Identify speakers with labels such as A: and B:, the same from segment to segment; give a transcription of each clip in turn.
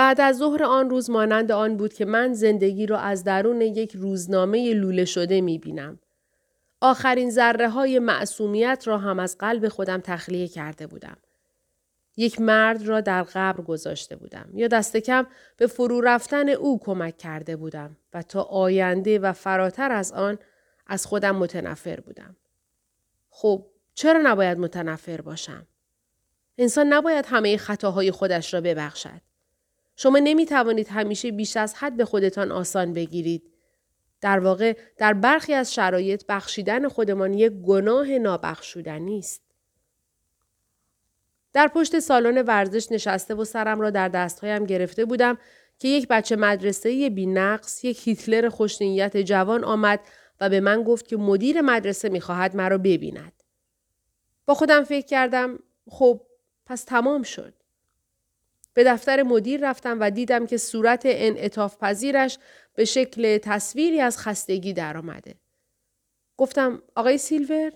A: بعد از ظهر آن روز مانند آن بود که من زندگی را از درون یک روزنامه لوله شده می بینم. آخرین ذره های معصومیت را هم از قلب خودم تخلیه کرده بودم. یک مرد را در قبر گذاشته بودم یا دست کم به فرو رفتن او کمک کرده بودم و تا آینده و فراتر از آن از خودم متنفر بودم. خب چرا نباید متنفر باشم؟ انسان نباید همه خطاهای خودش را ببخشد. شما نمی توانید همیشه بیش از حد به خودتان آسان بگیرید. در واقع در برخی از شرایط بخشیدن خودمان یک گناه نابخشودنی است. در پشت سالن ورزش نشسته و سرم را در دستهایم گرفته بودم که یک بچه مدرسه بی نقص، یک هیتلر خوشنیت جوان آمد و به من گفت که مدیر مدرسه می‌خواهد مرا ببیند. با خودم فکر کردم خب پس تمام شد. به دفتر مدیر رفتم و دیدم که صورت انعطاف پذیرش به شکل تصویری از خستگی درآمده. گفتم آقای سیلور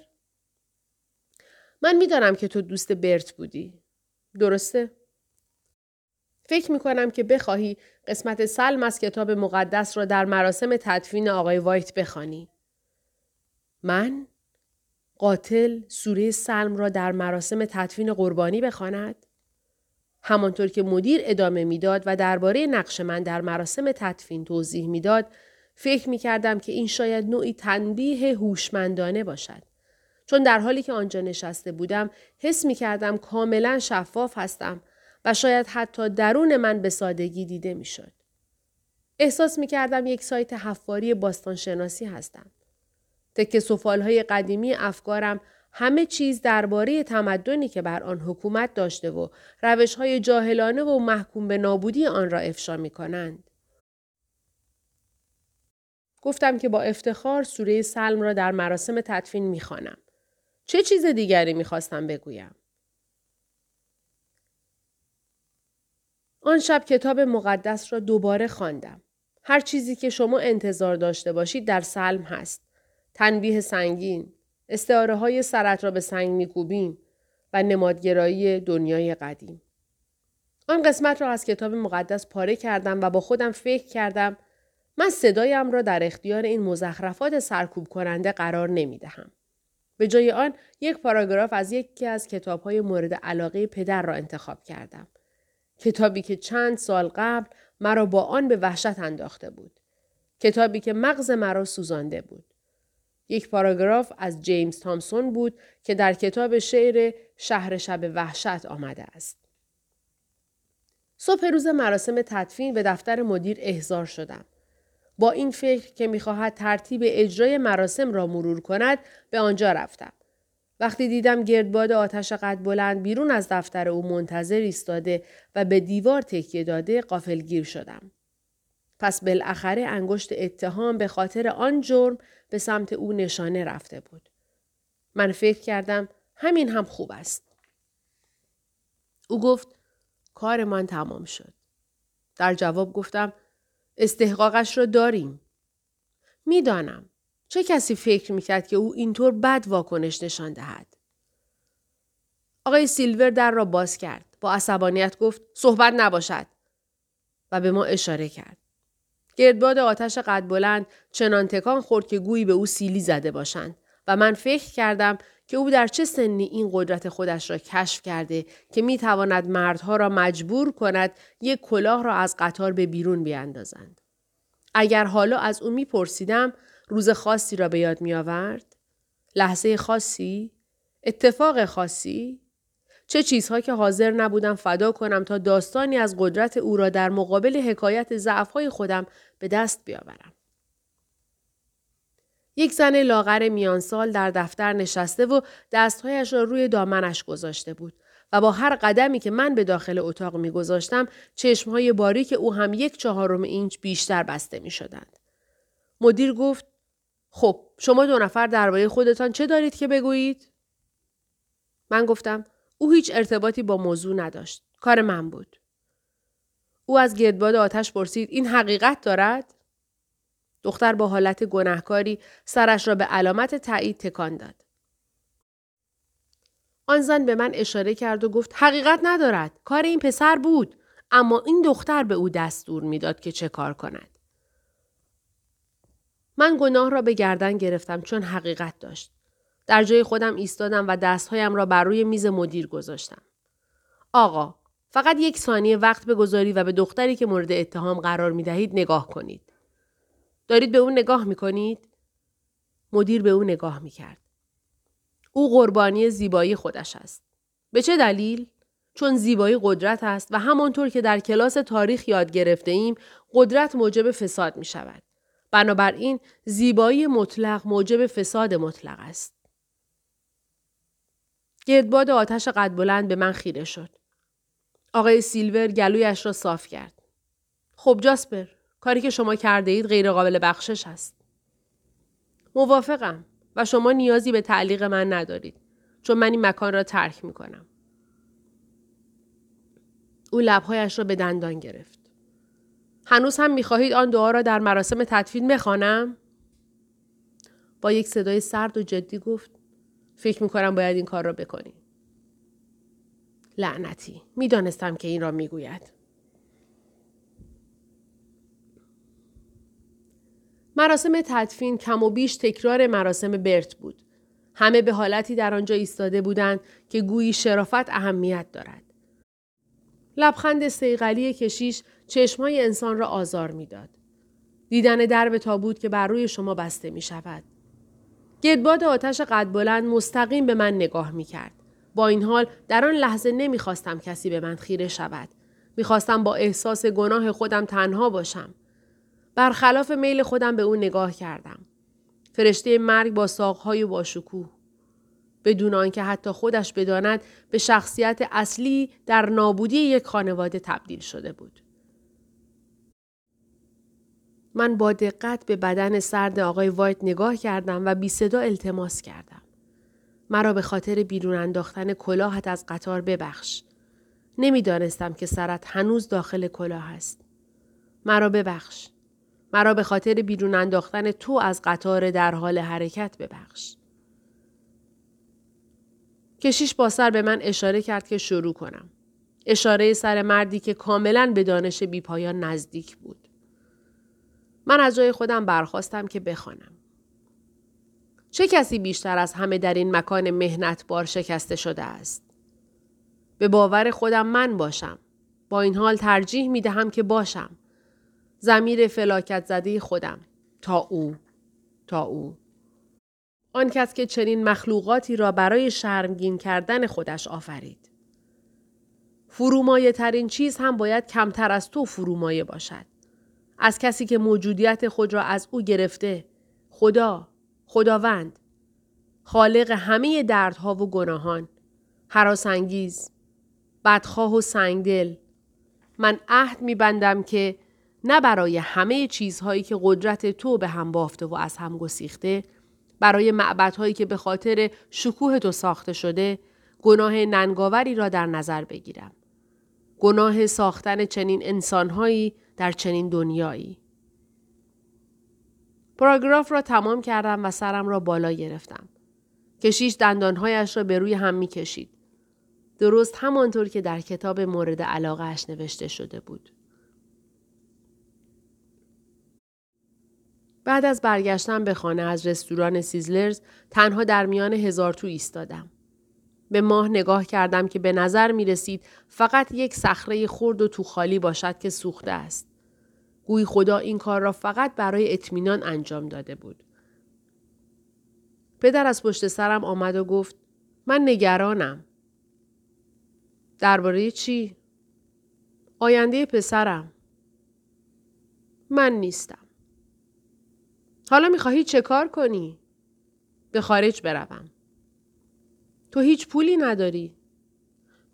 A: من می‌دانم که تو دوست برت بودی. درسته؟ فکر می کنم که بخواهی قسمت سلم از کتاب مقدس را در مراسم تدفین آقای وایت بخوانی. من؟ قاتل سوره سلم را در مراسم تدفین قربانی بخواند؟ همانطور که مدیر ادامه می‌داد و درباره نقش من در مراسم تدفین توضیح می‌داد فکر می کردم که این شاید نوعی تنبیه هوشمندانه باشد. چون در حالی که آنجا نشسته بودم حس می کردم کاملا شفاف هستم و شاید حتی درون من به سادگی دیده می شد. احساس می کردم یک سایت حفاری باستان شناسی هستم. تکه سفال های قدیمی افکارم همه چیز درباره تمدنی که بر آن حکومت داشته و روش های جاهلانه و محکوم به نابودی آن را افشا می کنند. گفتم که با افتخار سوره سلم را در مراسم تدفین می خانم. چه چیز دیگری می‌خواستم بگویم؟ آن شب کتاب مقدس را دوباره خواندم. هر چیزی که شما انتظار داشته باشید در سلم هست. تنبیه سنگین، استعاره های سرت را به سنگ میکوبیم و نمادگرایی دنیای قدیم. آن قسمت را از کتاب مقدس پاره کردم و با خودم فکر کردم من صدایم را در اختیار این مزخرفات سرکوب کننده قرار نمی دهم. به جای آن یک پاراگراف از یکی از کتاب های مورد علاقه پدر را انتخاب کردم. کتابی که چند سال قبل مرا با آن به وحشت انداخته بود. کتابی که مغز مرا سوزانده بود. یک پاراگراف از جیمز تامسون بود که در کتاب شعر شهر شب وحشت آمده است. صبح روز مراسم تدفین به دفتر مدیر احضار شدم. با این فکر که می‌خواهد ترتیب اجرای مراسم را مرور کند به آنجا رفتم. وقتی دیدم گردباد آتش قد بلند بیرون از دفتر او منتظر ایستاده و به دیوار تکیه داده قافلگیر شدم. پس بالاخره انگشت اتهام به خاطر آن جرم به سمت او نشانه رفته بود. من فکر کردم همین هم خوب است. او گفت کارمان تمام شد. در جواب گفتم استحقاقش را داریم. می‌دانم. چه کسی فکر می‌کرد که او اینطور بد واکنش نشان دهد؟ آقای سیلور در را باز کرد. با عصبانیت گفت صحبت نباشد. و به ما اشاره کرد. گردباد آتش قد بلند چنان تکان خورد که گویی به او سیلی زده باشند و من فکر کردم که او در چه سنی این قدرت خودش را کشف کرده که می تواند مردها را مجبور کند یک کلاه را از قطار به بیرون بیاندازند. اگر حالا از او می پرسیدم روز خاصی را به یاد می آورد؟ لحظه خاصی؟ اتفاق خاصی؟ چه چیزها که حاضر نبودم فدا کنم تا داستانی از قدرت او را در مقابل حکایت ضعفهای خودم به دست بیاورم. یک زن لاغر میانسال در دفتر نشسته و دستهایش را روی دامنش گذاشته بود و با هر قدمی که من به داخل اتاق میگذاشتم چشمهای باریک او هم یک چهارم اینچ بیشتر بسته می شدند. مدیر گفت خب شما دو نفر درباره خودتان چه دارید که بگویید؟ من گفتم او هیچ ارتباطی با موضوع نداشت. کار من بود. او از گردباد آتش پرسید این حقیقت دارد؟ دختر با حالت گناهکاری سرش را به علامت تایید تکان داد. آن زن به من اشاره کرد و گفت حقیقت ندارد. کار این پسر بود. اما این دختر به او دستور می‌داد که چه کار کند. من گناه را به گردن گرفتم چون حقیقت داشت. در جای خودم ایستادم و دستهایم را بر روی میز مدیر گذاشتم. آقا، فقط یک ثانیه وقت بگذاری و به دختری که مورد اتهام قرار می دهید نگاه کنید. دارید به او نگاه می کنید؟ مدیر به او نگاه می کرد. او قربانی زیبایی خودش است. به چه دلیل؟ چون زیبایی قدرت است و همانطور که در کلاس تاریخ یاد گرفته ایم قدرت موجب فساد می شود. بنابراین زیبایی مطلق موجب فساد مطلق است. گردباد آتش قد بلند به من خیره شد. آقای سیلور گلویش را صاف کرد. خب جاسپر، کاری که شما کرده اید غیر قابل بخشش است. موافقم و شما نیازی به تعلیق من ندارید چون من این مکان را ترک می کنم. او لبهایش را به دندان گرفت. هنوز هم می‌خواهید آن دعا را در مراسم تدفین بخوانم؟ با یک صدای سرد و جدی گفت فکر می‌کنم باید این کار را بکنی. لعنتی. می‌دانستم که این را می‌گوید. مراسم تدفین کم و بیش تکرار مراسم برت بود. همه به حالتی در آنجا ایستاده بودند که گویی شرافت اهمیت دارد. لبخند سیغلی کشیش چشمای انسان را آزار می‌داد. دیدن درب تابوت که بر روی شما بسته می شود. گردباد آتش قد بلند مستقیم به من نگاه می کرد. با این حال در آن لحظه نمی‌خواستم کسی به من خیره شود. می‌خواستم با احساس گناه خودم تنها باشم. برخلاف میل خودم به او نگاه کردم. فرشته مرگ با ساقهای باشکوه. بدون آنکه حتی خودش بداند به شخصیت اصلی در نابودی یک خانواده تبدیل شده بود. من با دقت به بدن سرد آقای وایت نگاه کردم و بی صدا التماس کردم. مرا به خاطر بیرون انداختن کلاهت از قطار ببخش. نمی‌دانستم که سرت هنوز داخل کلاه است. مرا ببخش. مرا به خاطر بیرون انداختن تو از قطار در حال حرکت ببخش. کشیش با سر به من اشاره کرد که شروع کنم. اشاره سر مردی که کاملا به دانش بیپایان نزدیک بود. من از جای خودم برخواستم که بخوانم. چه کسی بیشتر از همه در این مکان مهنت بار شکسته شده است؟ به باور خودم من باشم. با این حال ترجیح می دهم که باشم. زمیر فلاکت زده خودم. تا او. تا او. آن کس که چنین مخلوقاتی را برای شرمگین کردن خودش آفرید. فرومایه ترین چیز هم باید کمتر از تو فرومایه باشد. از کسی که موجودیت خود را از او گرفته. خدا. خداوند. خالق همه دردها و گناهان. حراسانگیز. بدخواه و سنگدل. من عهد می بندم که نه برای همه چیزهایی که قدرت تو به هم بافته و از هم گسیخته برای معبدهایی که به خاطر شکوه تو ساخته شده گناه ننگاوری را در نظر بگیرم. گناه ساختن چنین انسانهایی در چنین دنیایی. پاراگراف را تمام کردم و سرم را بالا گرفتم. کشیش دندانهایش را به روی هم می کشید. درست همانطور که در کتاب مورد علاقهش نوشته شده بود. بعد از برگشتن به خانه از رستوران سیزلرز تنها در میان هزار تو ایستادم. به ماه نگاه کردم که به نظر می رسید فقط یک صخره خرد و تو خالی باشد که سوخته است. گوی خدا این کار را فقط برای اطمینان انجام داده بود. پدر از پشت سرم آمد و گفت من نگرانم. درباره چی؟ آینده پسرم. من نیستم. حالا می‌خواهی چه کار کنی؟ به خارج بروم. تو هیچ پولی نداری؟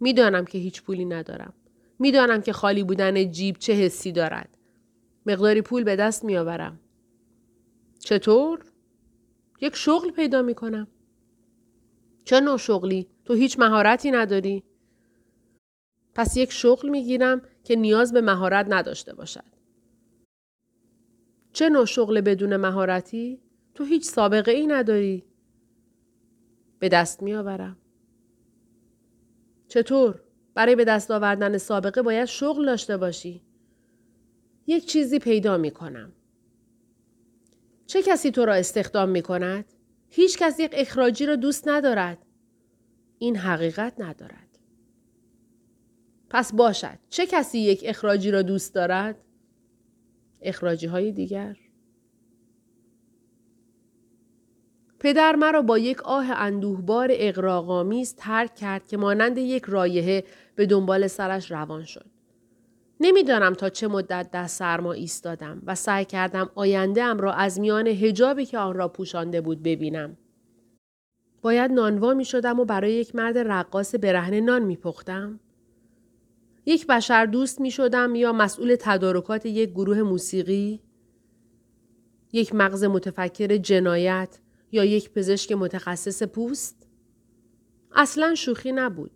A: می‌دانم که هیچ پولی ندارم. می‌دانم که خالی بودن جیب چه حسی دارد. مقداری پول به دست میآورم. چطور؟ یک شغل پیدا می کنم. چه نوع شغلی؟ تو هیچ مهارتی نداری؟ پس یک شغل می گیرم که نیاز به مهارت نداشته باشد. چه نوع شغل بدون مهارتی؟ تو هیچ سابقه ای نداری. به دست می آورم. چطور؟ برای به دست آوردن سابقه باید شغل داشته باشی. یک چیزی پیدا می کنم. چه کسی تو را استخدام می کند؟ هیچ کس یک اخراجی را دوست ندارد. این حقیقت ندارد. پس باشد. چه کسی یک اخراجی را دوست دارد؟ اخراجی های دیگر؟ پدر مرا با یک آه اندوهبار اقراغامیز ترک کرد که مانند یک رایحه به دنبال سرش روان شد. نمی‌دانم تا چه مدت در سرما ایستادم و سعی کردم آینده ام را از میان هجابی که آن را پوشانده بود ببینم. باید نانوا می شدم و برای یک مرد رقاص برهنه نان می پختم. یک بشر دوست می شدم یا مسئول تدارکات یک گروه موسیقی؟ یک مغز متفکر جنایت یا یک پزشک متخصص پوست؟ اصلا شوخی نبود.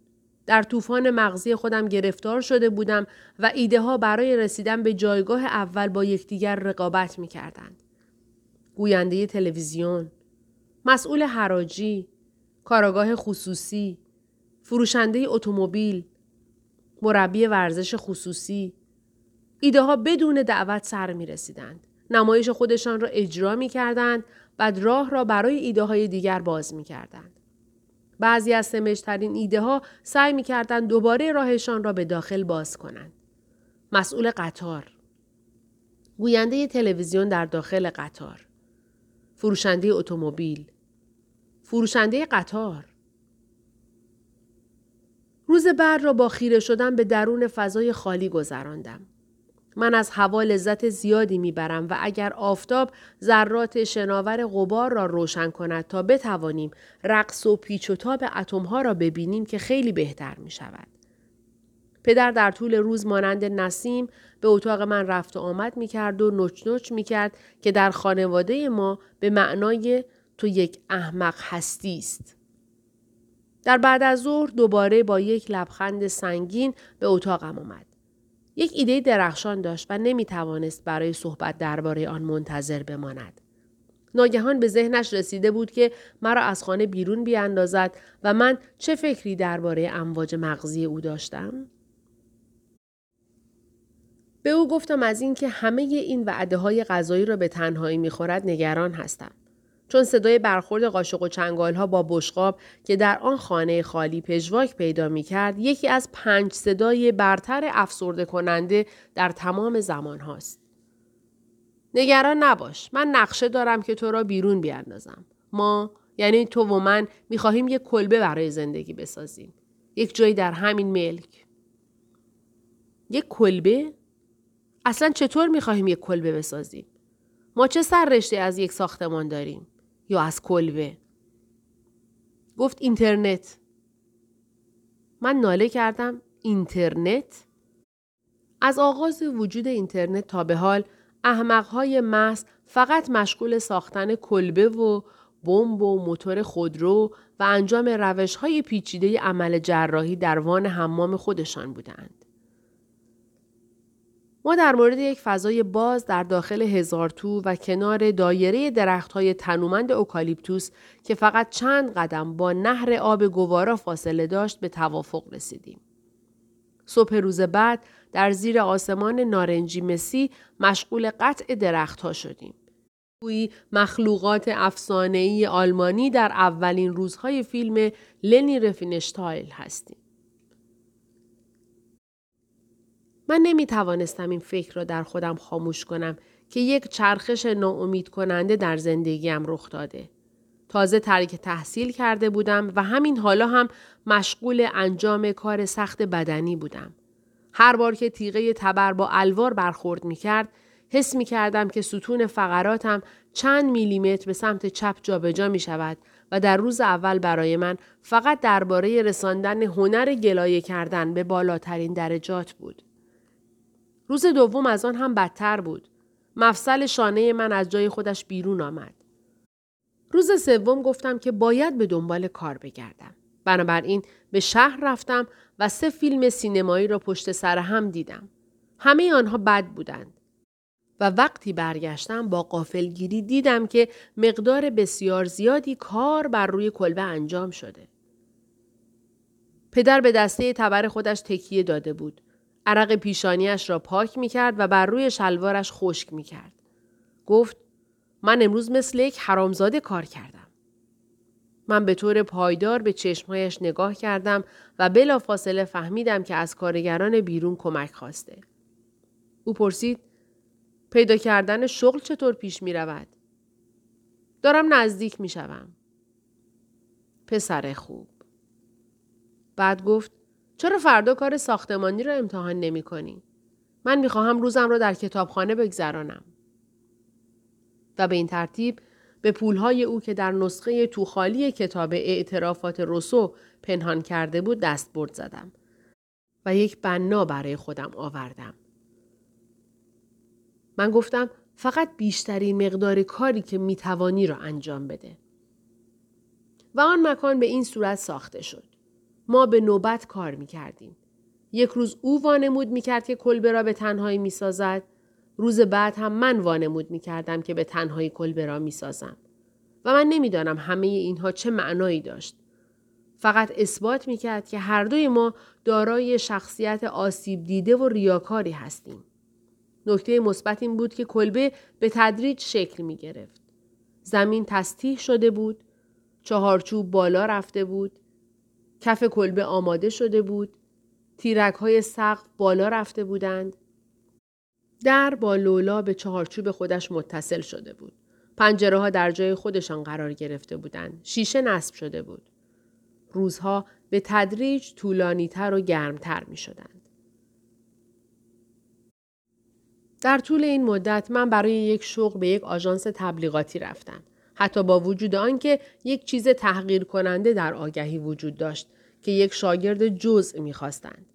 A: در طوفان مغزی خودم گرفتار شده بودم و ایده ها برای رسیدن به جایگاه اول با یکدیگر رقابت می کردند. گوینده تلویزیون، مسئول حراجی، کاراگاه خصوصی، فروشنده اتومبیل، مربی ورزش خصوصی، ایده ها بدون دعوت سر می رسیدند. نمایش خودشان را اجرا می کردند بعد راه را برای ایده های دیگر باز می کردند. بعضی از سمجترین ایده ها سعی می کردند دوباره راهشان را به داخل باز کنند. مسئول قطار گوینده تلویزیون در داخل قطار فروشنده اتومبیل فروشنده قطار روز بعد را با خیره شدن به درون فضای خالی گذراندم. من از هوا لذت زیادی می‌برم و اگر آفتاب ذرات شناور غبار را روشن کند تا بتوانیم رقص و پیچ و تاب اتمها را ببینیم که خیلی بهتر می شود. پدر در طول روز مانند نسیم به اتاق من رفت و آمد می کرد و نچ نچ می کرد که در خانواده ما به معنای تو یک احمق هستی است. در بعد از ظهر دوباره با یک لبخند سنگین به اتاقم آمد. یک ایده درخشان داشت و نمی توانست برای صحبت درباره آن منتظر بماند. ناگهان به ذهنش رسیده بود که مرا از خانه بیرون بیاندازد و من چه فکری درباره امواج مغزی او داشتم؟ به او گفتم از اینکه همه این وعده های غذایی را به تنهایی می‌خورد نگران هستم. چون صدای برخورد قاشق و چنگال ها با بشقاب که در آن خانه خالی پژواک پیدا می کرد یکی از پنج صدای برتر افسرده کننده در تمام زمان هاست. نگران نباش. من نقشه دارم که تو را بیرون بیاندازم. ما یعنی تو و من خواهیم یک کلبه برای زندگی بسازیم. یک جایی در همین ملک. یک کلبه؟ اصلا چطور خواهیم یک کلبه بسازیم؟ ما چه سر رشته از یک ساختمان داریم؟ یا از کلبه. گفت اینترنت. من ناله کردم اینترنت. از آغاز وجود اینترنت تا به حال احمقهای محض فقط مشغول ساختن کلبه و بمب و موتور خودرو و انجام روش های پیچیده عمل جراحی در وان حمام خودشان بودند. ما در مورد یک فضای باز در داخل هزار تو و کنار دایره درخت های تنومند اوکالیپتوس که فقط چند قدم با نهر آب گوارا فاصله داشت به توافق رسیدیم. صبح روز بعد در زیر آسمان نارنجی مسی مشغول قطع درختها شدیم. گویی مخلوقات افسانه‌ای آلمانی در اولین روزهای فیلم لنی رفینشتایل هستیم. من نمی توانستم این فکر را در خودم خاموش کنم که یک چرخش ناامید کننده در زندگیم رخ داده. تازه ترک تحصیل کرده بودم و همین حالا هم مشغول انجام کار سخت بدنی بودم. هر بار که تیغه تبر با الوار برخورد می کرد، حس می کردم که ستون فقراتم چند میلیمتر به سمت چپ جابجا می شود و در روز اول برای من فقط درباره رساندن هنر گلایه کردن به بالاترین درجات بود. روز دوم از آن هم بدتر بود. مفصل شانه من از جای خودش بیرون آمد. روز سوم گفتم که باید به دنبال کار بگردم. بنابراین به شهر رفتم و سه فیلم سینمایی را پشت سر هم دیدم. همه آنها بد بودند. و وقتی برگشتم با قافلگیری دیدم که مقدار بسیار زیادی کار بر روی کلبه انجام شده. پدر به دسته تبر خودش تکیه داده بود. عرق پیشانیش را پاک می کرد و بر روی شلوارش خشک می کرد. گفت من امروز مثل یک حرامزاده کار کردم. من به طور پایدار به چشمهایش نگاه کردم و بلا فاصله فهمیدم که از کارگران بیرون کمک خواسته. او پرسید پیدا کردن شغل چطور پیش می رود؟ دارم نزدیک می شوم. پسر خوب. بعد گفت چرا فردا کار ساختمانی را امتحان نمی کنی؟ من می خواهم روزم را در کتابخانه بگذرانم. و به این ترتیب به پولهای او که در نسخه توخالی کتاب اعترافات روسو پنهان کرده بود دست برد زدم و یک بنا برای خودم آوردم. من گفتم فقط بیشترین مقدار کاری که می‌توانی را انجام بده. و آن مکان به این صورت ساخته شد. ما به نوبت کار می کردیم. یک روز او وانمود می کرد که کلبه را به تنهایی می سازد. روز بعد هم من وانمود می کردم که به تنهایی کلبه را می سازم. و من نمی‌دانم همه اینها چه معنایی داشت. فقط اثبات می کرد که هر دوی ما دارای شخصیت آسیب دیده و ریاکاری هستیم. نکته مثبت این بود که کلبه به تدریج شکل می گرفت. زمین تستیح شده بود. چهارچوب بالا رفته بود. کف کلبه آماده شده بود. تیرک های سقف بالا رفته بودند. در با لولا به چهارچوب خودش متصل شده بود. پنجره ها در جای خودشان قرار گرفته بودند. شیشه نصب شده بود. روزها به تدریج طولانیتر و گرمتر می شدند. در طول این مدت من برای یک شغل به یک آژانس تبلیغاتی رفتم. حتی با وجود آنکه یک چیز تحقیر کننده در آگهی وجود داشت که یک شاگرد جزء می‌خواستند.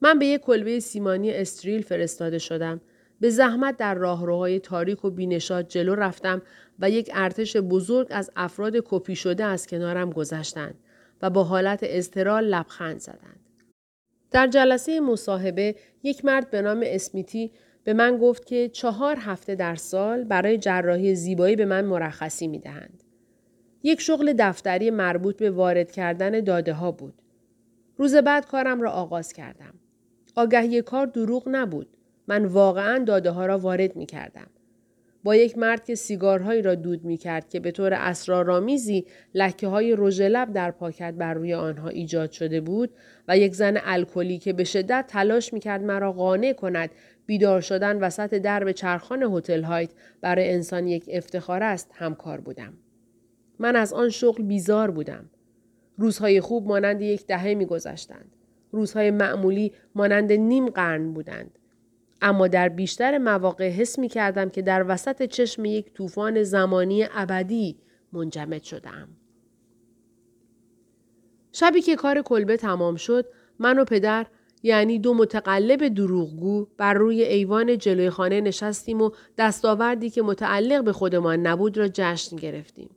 A: من به یک کلبه سیمانی استریل فرستاده شدم. به زحمت در راهروهای تاریک و بینشاد جلو رفتم و یک ارتش بزرگ از افراد کپی شده از کنارم گذشتند و با حالت استرال لبخند زدند. در جلسه مصاحبه یک مرد به نام اسمیتی به من گفت که چهار هفته در سال برای جراحی زیبایی به من مرخصی می دهند. یک شغل دفتری مربوط به وارد کردن داده ها بود. روز بعد کارم را آغاز کردم. آگهی کار دروغ نبود. من واقعا داده ها را وارد می کردم. با یک مرد که سیگارهایی را دود می کرد که به طور اسرارآمیزی لکه های رژ لب در پاکت بر روی آنها ایجاد شده بود و یک زن الکلی که به شدت تلاش می کرد مرا قانع کند بیدار شدن وسط درب چرخان هتل هایت برای انسان یک افتخار است همکار بودم. من از آن شغل بیزار بودم. روزهای خوب مانند یک دهه می گذشتند. روزهای معمولی مانند نیم قرن بودند. اما در بیشتر مواقع حس می کردم که در وسط چشم یک طوفان زمانی ابدی منجمد شدم. شبی که کار کلبه تمام شد من و پدر یعنی دو متقلب دروغگو بر روی ایوان جلوی خانه نشستیم و دستاوردی که متعلق به خودمان نبود را جشن گرفتیم.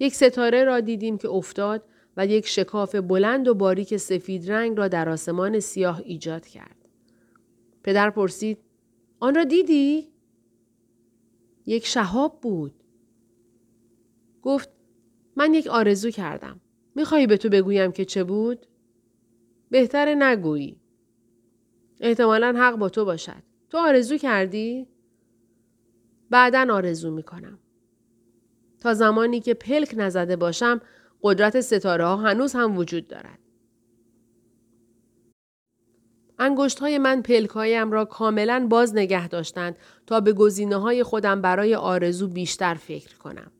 A: یک ستاره را دیدیم که افتاد و یک شکاف بلند و باریک سفید رنگ را در آسمان سیاه ایجاد کرد. پدر پرسید آن را دیدی؟ یک شهاب بود. گفت من یک آرزو کردم. می‌خواهی به تو بگویم که چه بود؟ بهتر نگویی. احتمالا حق با تو باشد. تو آرزو کردی؟ بعدا آرزو می‌کنم. تا زمانی که پلک نزده باشم قدرت ستاره ها هنوز هم وجود دارد. انگشت های من پلک هایم را کاملا باز نگه داشتند تا به گزینه های خودم برای آرزو بیشتر فکر کنم.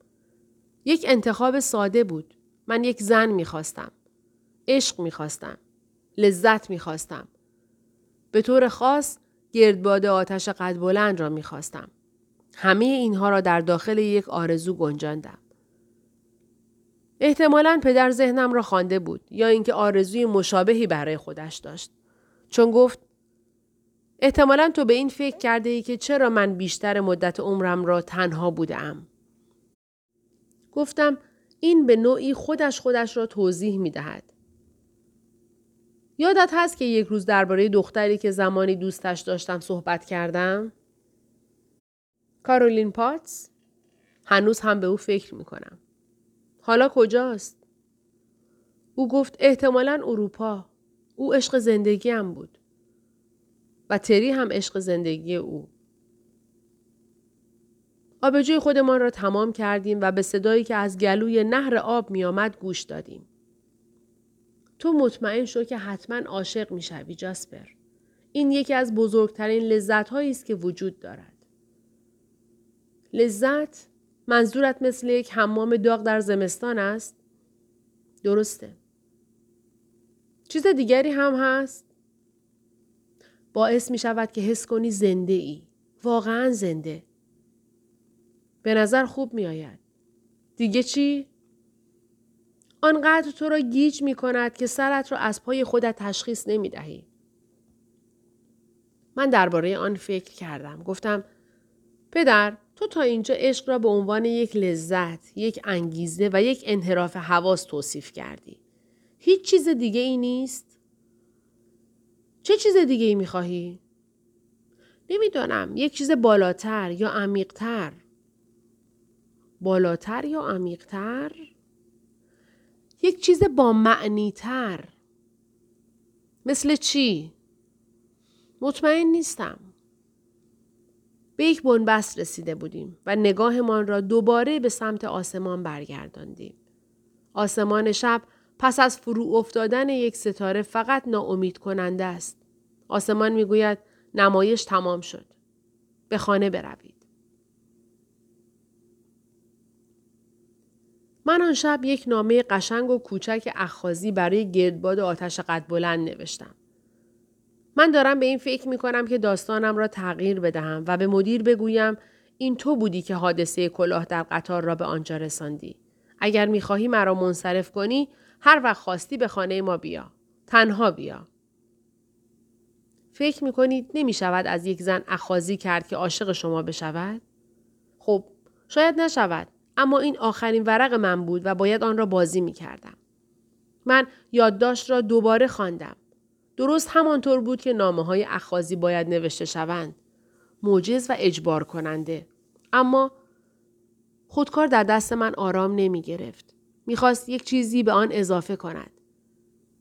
A: یک انتخاب ساده بود. من یک زن می‌خواستم. عشق می‌خواستم. لذت می‌خواستم. به طور خاص گردباد آتش قد بلند را می‌خواستم. همه اینها را در داخل یک آرزو گنجاندم. احتمالا پدر ذهنم را خوانده بود یا اینکه آرزوی مشابهی برای خودش داشت. چون گفت احتمالا تو به این فکر کرده ای که چرا من بیشتر مدت عمرم را تنها بودم. گفتم این به نوعی خودش خودش را توضیح می دهد. یادت هست که یک روز درباره دختری که زمانی دوستش داشتم صحبت کردم؟ کارولین پاتس؟ هنوز هم به او فکر می کنم. حالا کجاست؟ او گفت احتمالا اروپا. او عشق زندگی هم بود. و تری هم عشق زندگی او. آبجوی خودمان را تمام کردیم و به صدایی که از گلوی نهر آب می آمد گوش دادیم. تو مطمئن شو که حتما عاشق می شوی جاسپر. این یکی از بزرگترین لذت هایی است که وجود دارد. لذت منظورت مثل یک حمام داغ در زمستان است؟ درسته. چیز دیگری هم هست؟ باعث می شود که حس کنی زنده ای. واقعا زنده. به نظر خوب می آید. دیگه چی؟ آنقدر تو را گیج می کند که سرت را از پای خودت تشخیص نمی دهی. من درباره آن فکر کردم. گفتم پدر تو تا اینجا عشق را به عنوان یک لذت، یک انگیزه و یک انحراف حواس توصیف کردی. هیچ چیز دیگه ای نیست؟ چه چیز دیگه ای می خواهی؟ نمی‌دانم یک چیز بالاتر یا عمیقتر. بالاتر یا عمیقتر؟ یک چیز با معنی تر. مثل چی؟ مطمئن نیستم. به یک بنبست رسیده بودیم و نگاهمان را دوباره به سمت آسمان برگرداندیم. آسمان شب پس از فرو افتادن یک ستاره فقط ناامید کننده است. آسمان می‌گوید نمایش تمام شد. به خانه بروید. من آن شب یک نامه قشنگ و کوچک اخخازی برای گردباد آتش قد بلند نوشتم. من دارم به این فکر می کنم که داستانم را تغییر بدهم و به مدیر بگویم این تو بودی که حادثه کلاه در قطار را به آنجا رساندی. اگر می خواهی مرا منصرف کنی هر وقت خواستی به خانه ما بیا. تنها بیا. فکر می کنید نمی شود از یک زن اخازی کرد که عاشق شما بشود؟ خب شاید نشود اما این آخرین ورق من بود و باید آن را بازی می کردم. من یادداشت را دوباره خواندم. درست همانطور بود که نامه های اخازی باید نوشته شوند. موجز و اجبار کننده. اما خودکار در دست من آرام نمی گرفت. می‌خواست یک چیزی به آن اضافه کند.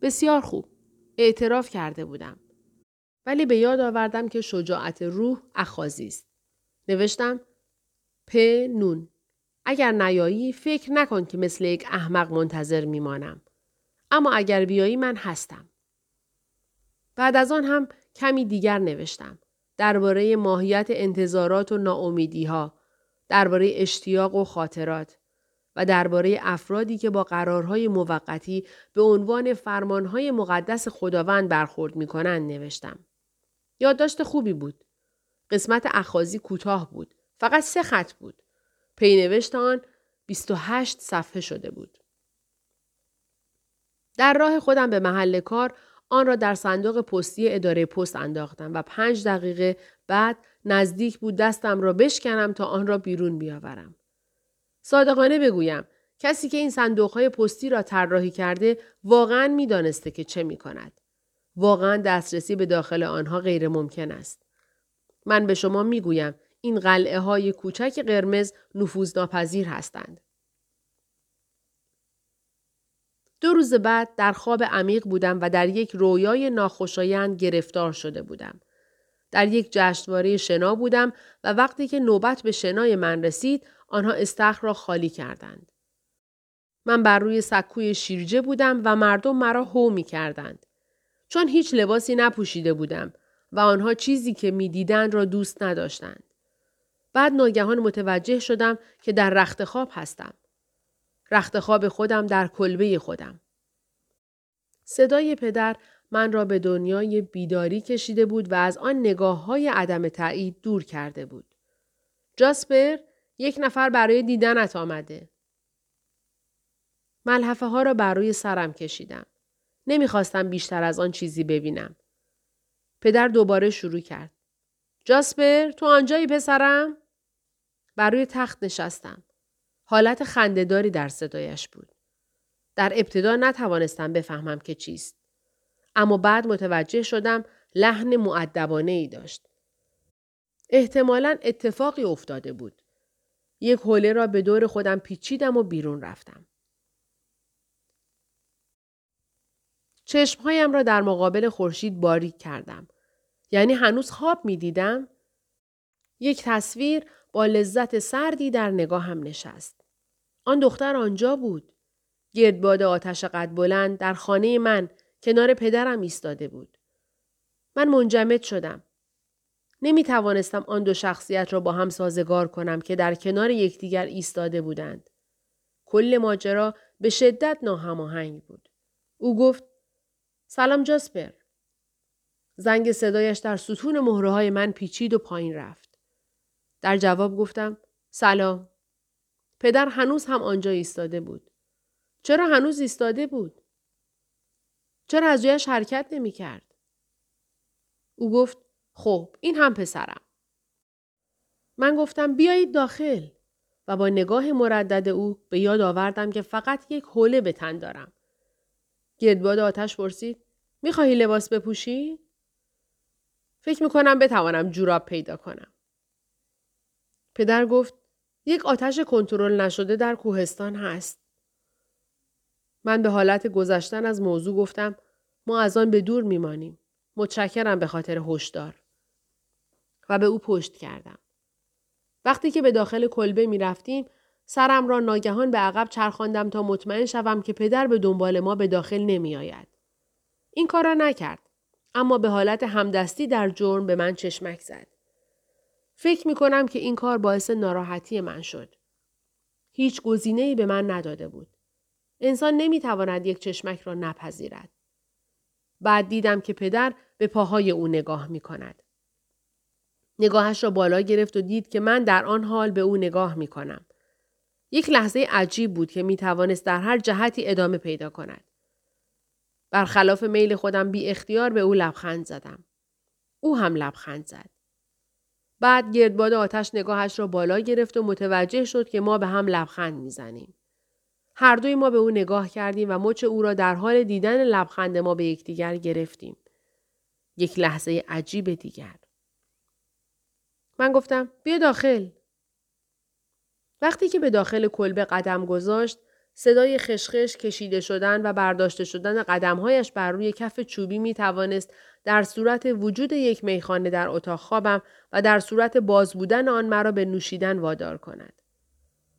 A: بسیار خوب. اعتراف کرده بودم. ولی به یاد آوردم که شجاعت روح اخازی است. نوشتم پ نون. اگر نیایی فکر نکن که مثل یک احمق منتظر میمانم. اما اگر بیایی من هستم. بعد از آن هم کمی دیگر نوشتم. درباره ماهیت انتظارات و ناامیدی ها، درباره اشتیاق و خاطرات و درباره افرادی که با قرارهای موقتی به عنوان فرمانهای مقدس خداوند برخورد می کنند نوشتم. یادداشت خوبی بود. قسمت اخازی کوتاه بود. فقط سه خط بود. پینوشت آن 28 صفحه شده بود. در راه خودم به محل کار آن را در صندوق پستی اداره پست انداختم و پنج دقیقه بعد نزدیک بود دستم را بشکنم تا آن را بیرون بیاورم. صادقانه بگویم کسی که این صندوق های پستی را طراحی کرده واقعا می‌دانسته که چه می کند. واقعا دسترسی به داخل آنها غیر ممکن است. من به شما می گویم این قلعه های کوچک قرمز نفوذناپذیر هستند. دو روز بعد در خواب عمیق بودم و در یک رویای ناخوشایند گرفتار شده بودم. در یک جشنواره شنا بودم و وقتی که نوبت به شنای من رسید آنها استخر را خالی کردند. من بر روی سکوی شیرجه بودم و مردم مرا هو می کردند. چون هیچ لباسی نپوشیده بودم و آنها چیزی که می‌دیدند را دوست نداشتند. بعد ناگهان متوجه شدم که در رخت خواب هستم. رخت خواب خودم در کلبه خودم. صدای پدر من را به دنیای بیداری کشیده بود و از آن نگاه های عدم تایید دور کرده بود. جاسپر یک نفر برای دیدنت آمده. ملحفه ها را بر سرم کشیدم. نمی‌خواستم بیشتر از آن چیزی ببینم. پدر دوباره شروع کرد. جاسپر تو آنجایی پسرم؟ بر روی تخت نشستم. حالت خندهداری در صدایش بود. در ابتدا نتوانستم بفهمم که چیست. اما بعد متوجه شدم لحن معدبانه ای داشت. احتمالا اتفاقی افتاده بود. یک حوله را به دور خودم پیچیدم و بیرون رفتم. چشمهایم را در مقابل خورشید باریک کردم. یعنی هنوز خواب می دیدم؟ یک تصویر با لذت سردی در نگاهم نشست. آن دختر آنجا بود. گردباد آتش قد بلند در خانه من کنار پدرم ایستاده بود. من منجمد شدم. نمی توانستم آن دو شخصیت را با هم سازگار کنم که در کنار یکدیگر ایستاده بودند. کل ماجرا به شدت ناهماهنگ بود. او گفت سلام جاسپر. زنگ صدایش در ستون مهره های من پیچید و پایین رفت. در جواب گفتم سلام. پدر هنوز هم آنجا ایستاده بود. چرا هنوز ایستاده بود؟ چرا از جایش حرکت نمی کرد؟ او گفت خب این هم پسرم. من گفتم بیایید داخل و با نگاه مردد او به یاد آوردم که فقط یک حوله به تن دارم. گردباد آتش پرسید می‌خواهی لباس بپوشی؟ فکر می‌کنم بتوانم جوراب پیدا کنم. پدر گفت یک آتش کنترل نشده در کوهستان هست. من به حالت گذشتن از موضوع گفتم ما از آن به دور میمانیم. متشکرم به خاطر هشدار. و به او پشت کردم. وقتی که به داخل کلبه می رفتیم سرم را ناگهان به عقب چرخاندم تا مطمئن شوم که پدر به دنبال ما به داخل نمی آید. این کار را نکرد. اما به حالت همدستی در جرم به من چشمک زد. فکر می کنم که این کار باعث ناراحتی من شد. هیچ گزینه به من نداده بود. انسان نمی تواند یک چشمک را نپذیرد. بعد دیدم که پدر به پاهای او نگاه می کند. نگاهش را بالا گرفت و دید که من در آن حال به او نگاه می کنم. یک لحظه عجیب بود که می توانست در هر جهتی ادامه پیدا کند. برخلاف میل خودم بی اختیار به او لبخند زدم. او هم لبخند زد. بعد گردباد آتش نگاهش را بالا گرفت و متوجه شد که ما به هم لبخند می‌زنیم. هر دوی ما به او نگاه کردیم و مچ او را در حال دیدن لبخند ما به یکدیگر گرفتیم. یک لحظه عجیب دیگر. من گفتم بیا داخل. وقتی که به داخل کلبه قدم گذاشت صدای خشخش کشیده شدن و برداشته شدن قدمهایش بر روی کف چوبی می توانست در صورت وجود یک میخانه در اتاق خوابم و در صورت باز بودن آن مرا به نوشیدن وادار کند.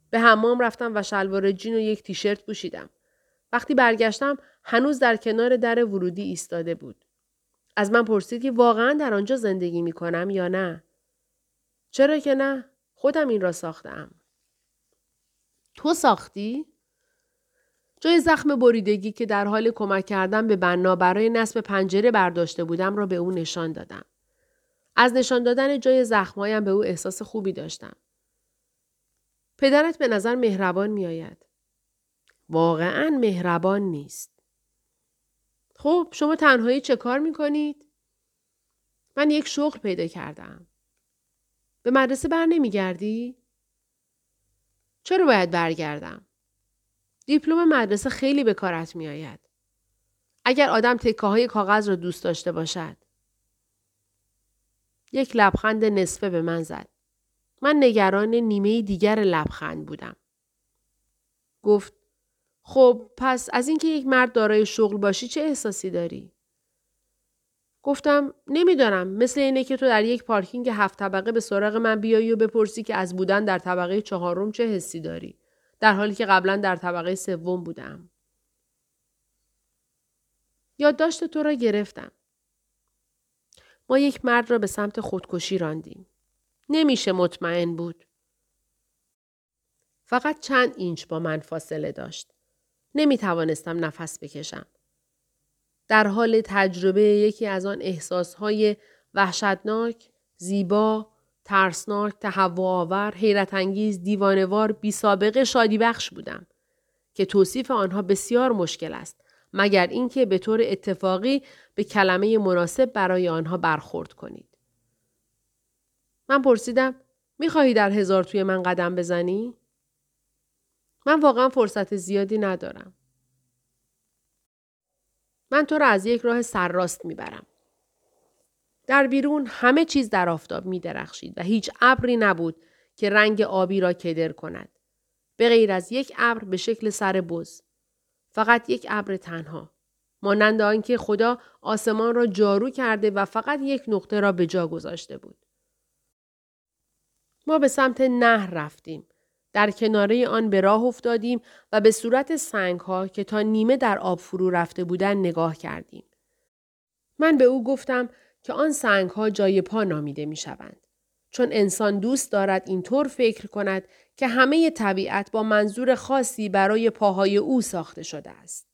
A: به حمام رفتم و شلوار جین و یک تیشرت پوشیدم. وقتی برگشتم هنوز در کنار در ورودی ایستاده بود. از من پرسید که واقعا در آنجا زندگی می کنم یا نه؟ چرا که نه؟ خودم این را ساختم. تو ساختی؟ جای زخم بریدگی که در حال کمک کردن به بنا برای نصب پنجره برداشته بودم را به او نشان دادم. از نشان دادن جای زخمهایم به او احساس خوبی داشتم. پدرت به نظر مهربان می آید. واقعا مهربان نیست. خب شما تنهایی چه کار می کنید؟ من یک شغل پیدا کردم. به مدرسه بر نمی گردی؟ چرا باید برگردم؟ دیپلم مدرسه خیلی به کارت می آید. اگر آدم تکه های کاغذ را دوست داشته باشد. یک لبخند نصفه به من زد. من نگران نیمه دیگر لبخند بودم. گفت خب پس از اینکه یک مرد دارای شغل باشی چه احساسی داری؟ گفتم نمی‌دانم مثل اینه که تو در یک پارکینگ هفت طبقه به سراغ من بیایی و بپرسی که از بودن در طبقه چهارم چه حسی داری در حالی که قبلا در طبقه سوم بودم. یادداشت تو را گرفتم. ما یک مرد را به سمت خودکشی راندیم. نمیشه مطمئن بود. فقط چند اینچ با من فاصله داشت. نمی توانستم نفس بکشم. در حال تجربه یکی از آن احساسهای وحشتناک، زیبا، ترسناک، تهوع حیرت انگیز، دیوانوار، بی سابقه شادی بخش بودم که توصیف آنها بسیار مشکل است مگر اینکه به طور اتفاقی به کلمه مناسب برای آنها برخورد کنید. من پرسیدم می‌خواهی در هزار توی من قدم بزنی؟ من واقعا فرصت زیادی ندارم. من تو را از یک راه سرراست می‌برم. در بیرون همه چیز در آفتاب می درخشید و هیچ ابری نبود که رنگ آبی را کدر کند. به غیر از یک ابر به شکل سر بز. فقط یک ابر تنها. مانند آنکه خدا آسمان را جارو کرده و فقط یک نقطه را به جا گذاشته بود. ما به سمت نهر رفتیم. در کناره آن به راه افتادیم و به صورت سنگ ها که تا نیمه در آب فرو رفته بودن نگاه کردیم. من به او گفتم که آن سنگ ها جای پا نامیده می شوند. چون انسان دوست دارد اینطور فکر کند که همه طبیعت با منظور خاصی برای پاهای او ساخته شده است.